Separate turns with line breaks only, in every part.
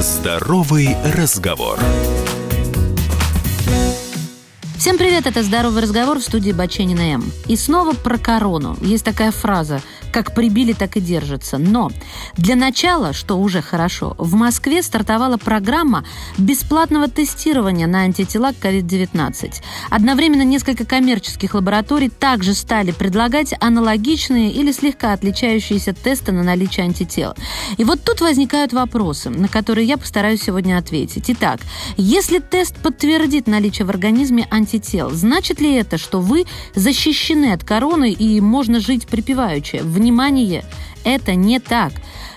Здоровый разговор.
Всем привет, это «Здоровый разговор» в студии Баченина М. И снова про корону. Есть такая фраза «как прибили, так и держится». Но для начала, что уже хорошо, в Москве стартовала программа бесплатного тестирования на антитела к COVID-19. Одновременно несколько коммерческих лабораторий также стали предлагать аналогичные или слегка отличающиеся тесты на наличие антител. И вот тут возникают вопросы, на которые я постараюсь сегодня ответить. Итак, если тест подтвердит наличие в организме антител, антител. Значит ли это, что вы защищены от короны и можно жить припеваючи? Внимание! Это не так.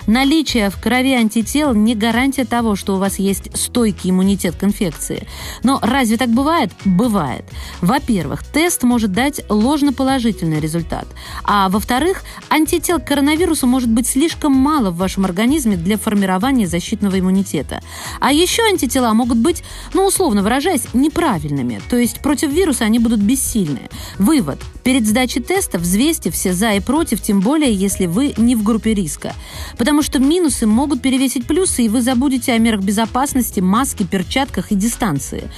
Наличие в крови антител не гарантия того, что у вас есть стойкий иммунитет к инфекции. Но разве так бывает? Бывает. Во-первых, тест может дать ложноположительный результат. А во-вторых, антител к коронавирусу может быть слишком мало в вашем организме для формирования защитного иммунитета. А еще антитела могут быть, ну, условно выражаясь, неправильными. То есть против вируса они будут бессильны. Вывод. Перед сдачей теста взвесьте все за и против, тем более, если вы не в группе риска. Потому что минусы могут перевесить плюсы, и вы забудете о мерах безопасности, маске, перчатках и дистанции.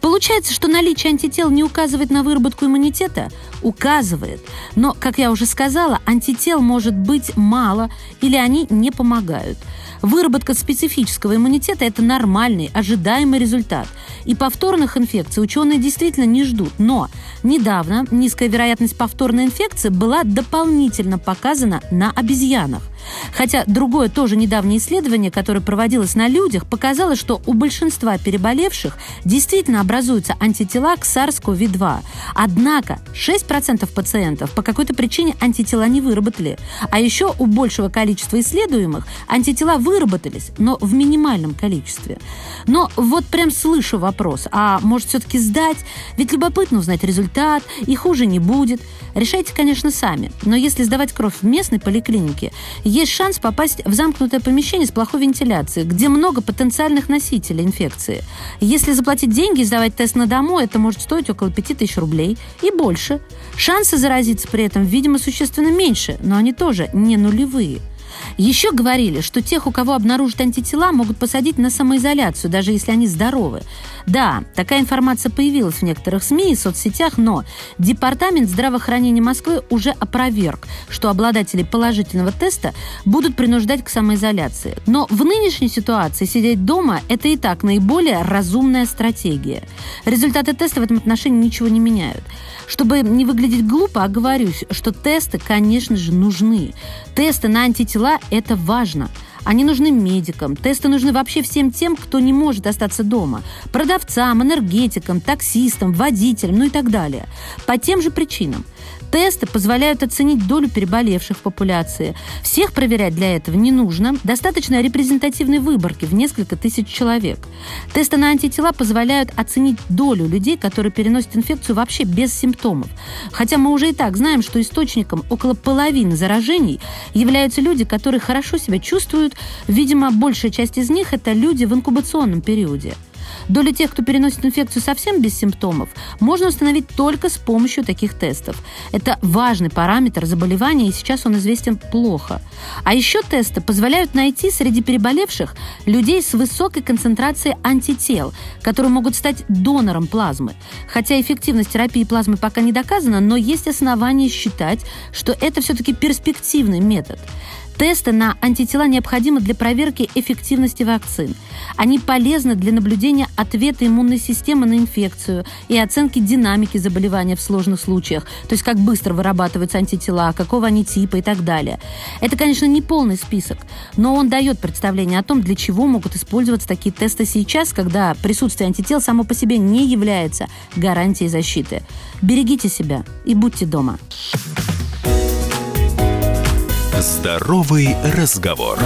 Получается, что наличие антител не указывает на выработку иммунитета? Указывает. Но, как я уже сказала, антител может быть мало или они не помогают. Выработка специфического иммунитета – это нормальный, ожидаемый результат. И повторных инфекций ученые действительно не ждут. Но недавно низкая вероятность повторной инфекции была дополнительно показана на обезьянах обезьянах. Хотя другое тоже недавнее исследование, которое проводилось на людях, показало, что у большинства переболевших действительно образуются антитела к SARS-CoV-2. Однако 6% пациентов по какой-то причине антитела не выработали. А еще у большего количества исследуемых антитела выработались, но в минимальном количестве. Но вот прям слышу вопрос, а может все-таки сдать? Ведь любопытно узнать результат, и хуже не будет. Решайте, конечно, сами. Но если сдавать кровь в местной поликлинике, есть шанс попасть в замкнутое помещение с плохой вентиляцией, где много потенциальных носителей инфекции. Если заплатить деньги и сдавать тест на дому, это может стоить около 5000 рублей и больше. Шансы заразиться при этом, видимо, существенно меньше, но они тоже не нулевые. Еще говорили, что тех, у кого обнаружат антитела, могут посадить на самоизоляцию, даже если они здоровы. Да, такая информация появилась в некоторых СМИ и соцсетях, но Департамент здравоохранения Москвы уже опроверг, что обладателей положительного теста будут принуждать к самоизоляции. Но в нынешней ситуации сидеть дома – это и так наиболее разумная стратегия. Результаты теста в этом отношении ничего не меняют. Чтобы не выглядеть глупо, оговорюсь, что тесты, конечно же, нужны. Тесты на антитела – это важно – они нужны медикам. Тесты нужны вообще всем тем, кто не может остаться дома. Продавцам, энергетикам, таксистам, водителям, ну и так далее. По тем же причинам. Тесты позволяют оценить долю переболевших в популяции. Всех проверять для этого не нужно. Достаточно репрезентативной выборки в несколько тысяч человек. Тесты на антитела позволяют оценить долю людей, которые переносят инфекцию вообще без симптомов. Хотя мы уже и так знаем, что источником около половины заражений являются люди, которые хорошо себя чувствуют. Видимо, большая часть из них – это люди в инкубационном периоде. Доля тех, кто переносит инфекцию совсем без симптомов, можно установить только с помощью таких тестов. Это важный параметр заболевания, и сейчас он известен плохо. А еще тесты позволяют найти среди переболевших людей с высокой концентрацией антител, которые могут стать донором плазмы. Хотя эффективность терапии плазмы пока не доказана, но есть основания считать, что это все-таки перспективный метод. Тесты на антитела необходимы для проверки эффективности вакцин. Они полезны для наблюдения ответа иммунной системы на инфекцию и оценки динамики заболевания в сложных случаях, то есть как быстро вырабатываются антитела, какого они типа и так далее. Это, конечно, не полный список, но он дает представление о том, для чего могут использоваться такие тесты сейчас, когда присутствие антител само по себе не является гарантией защиты. Берегите себя и будьте дома.
Здоровый разговор.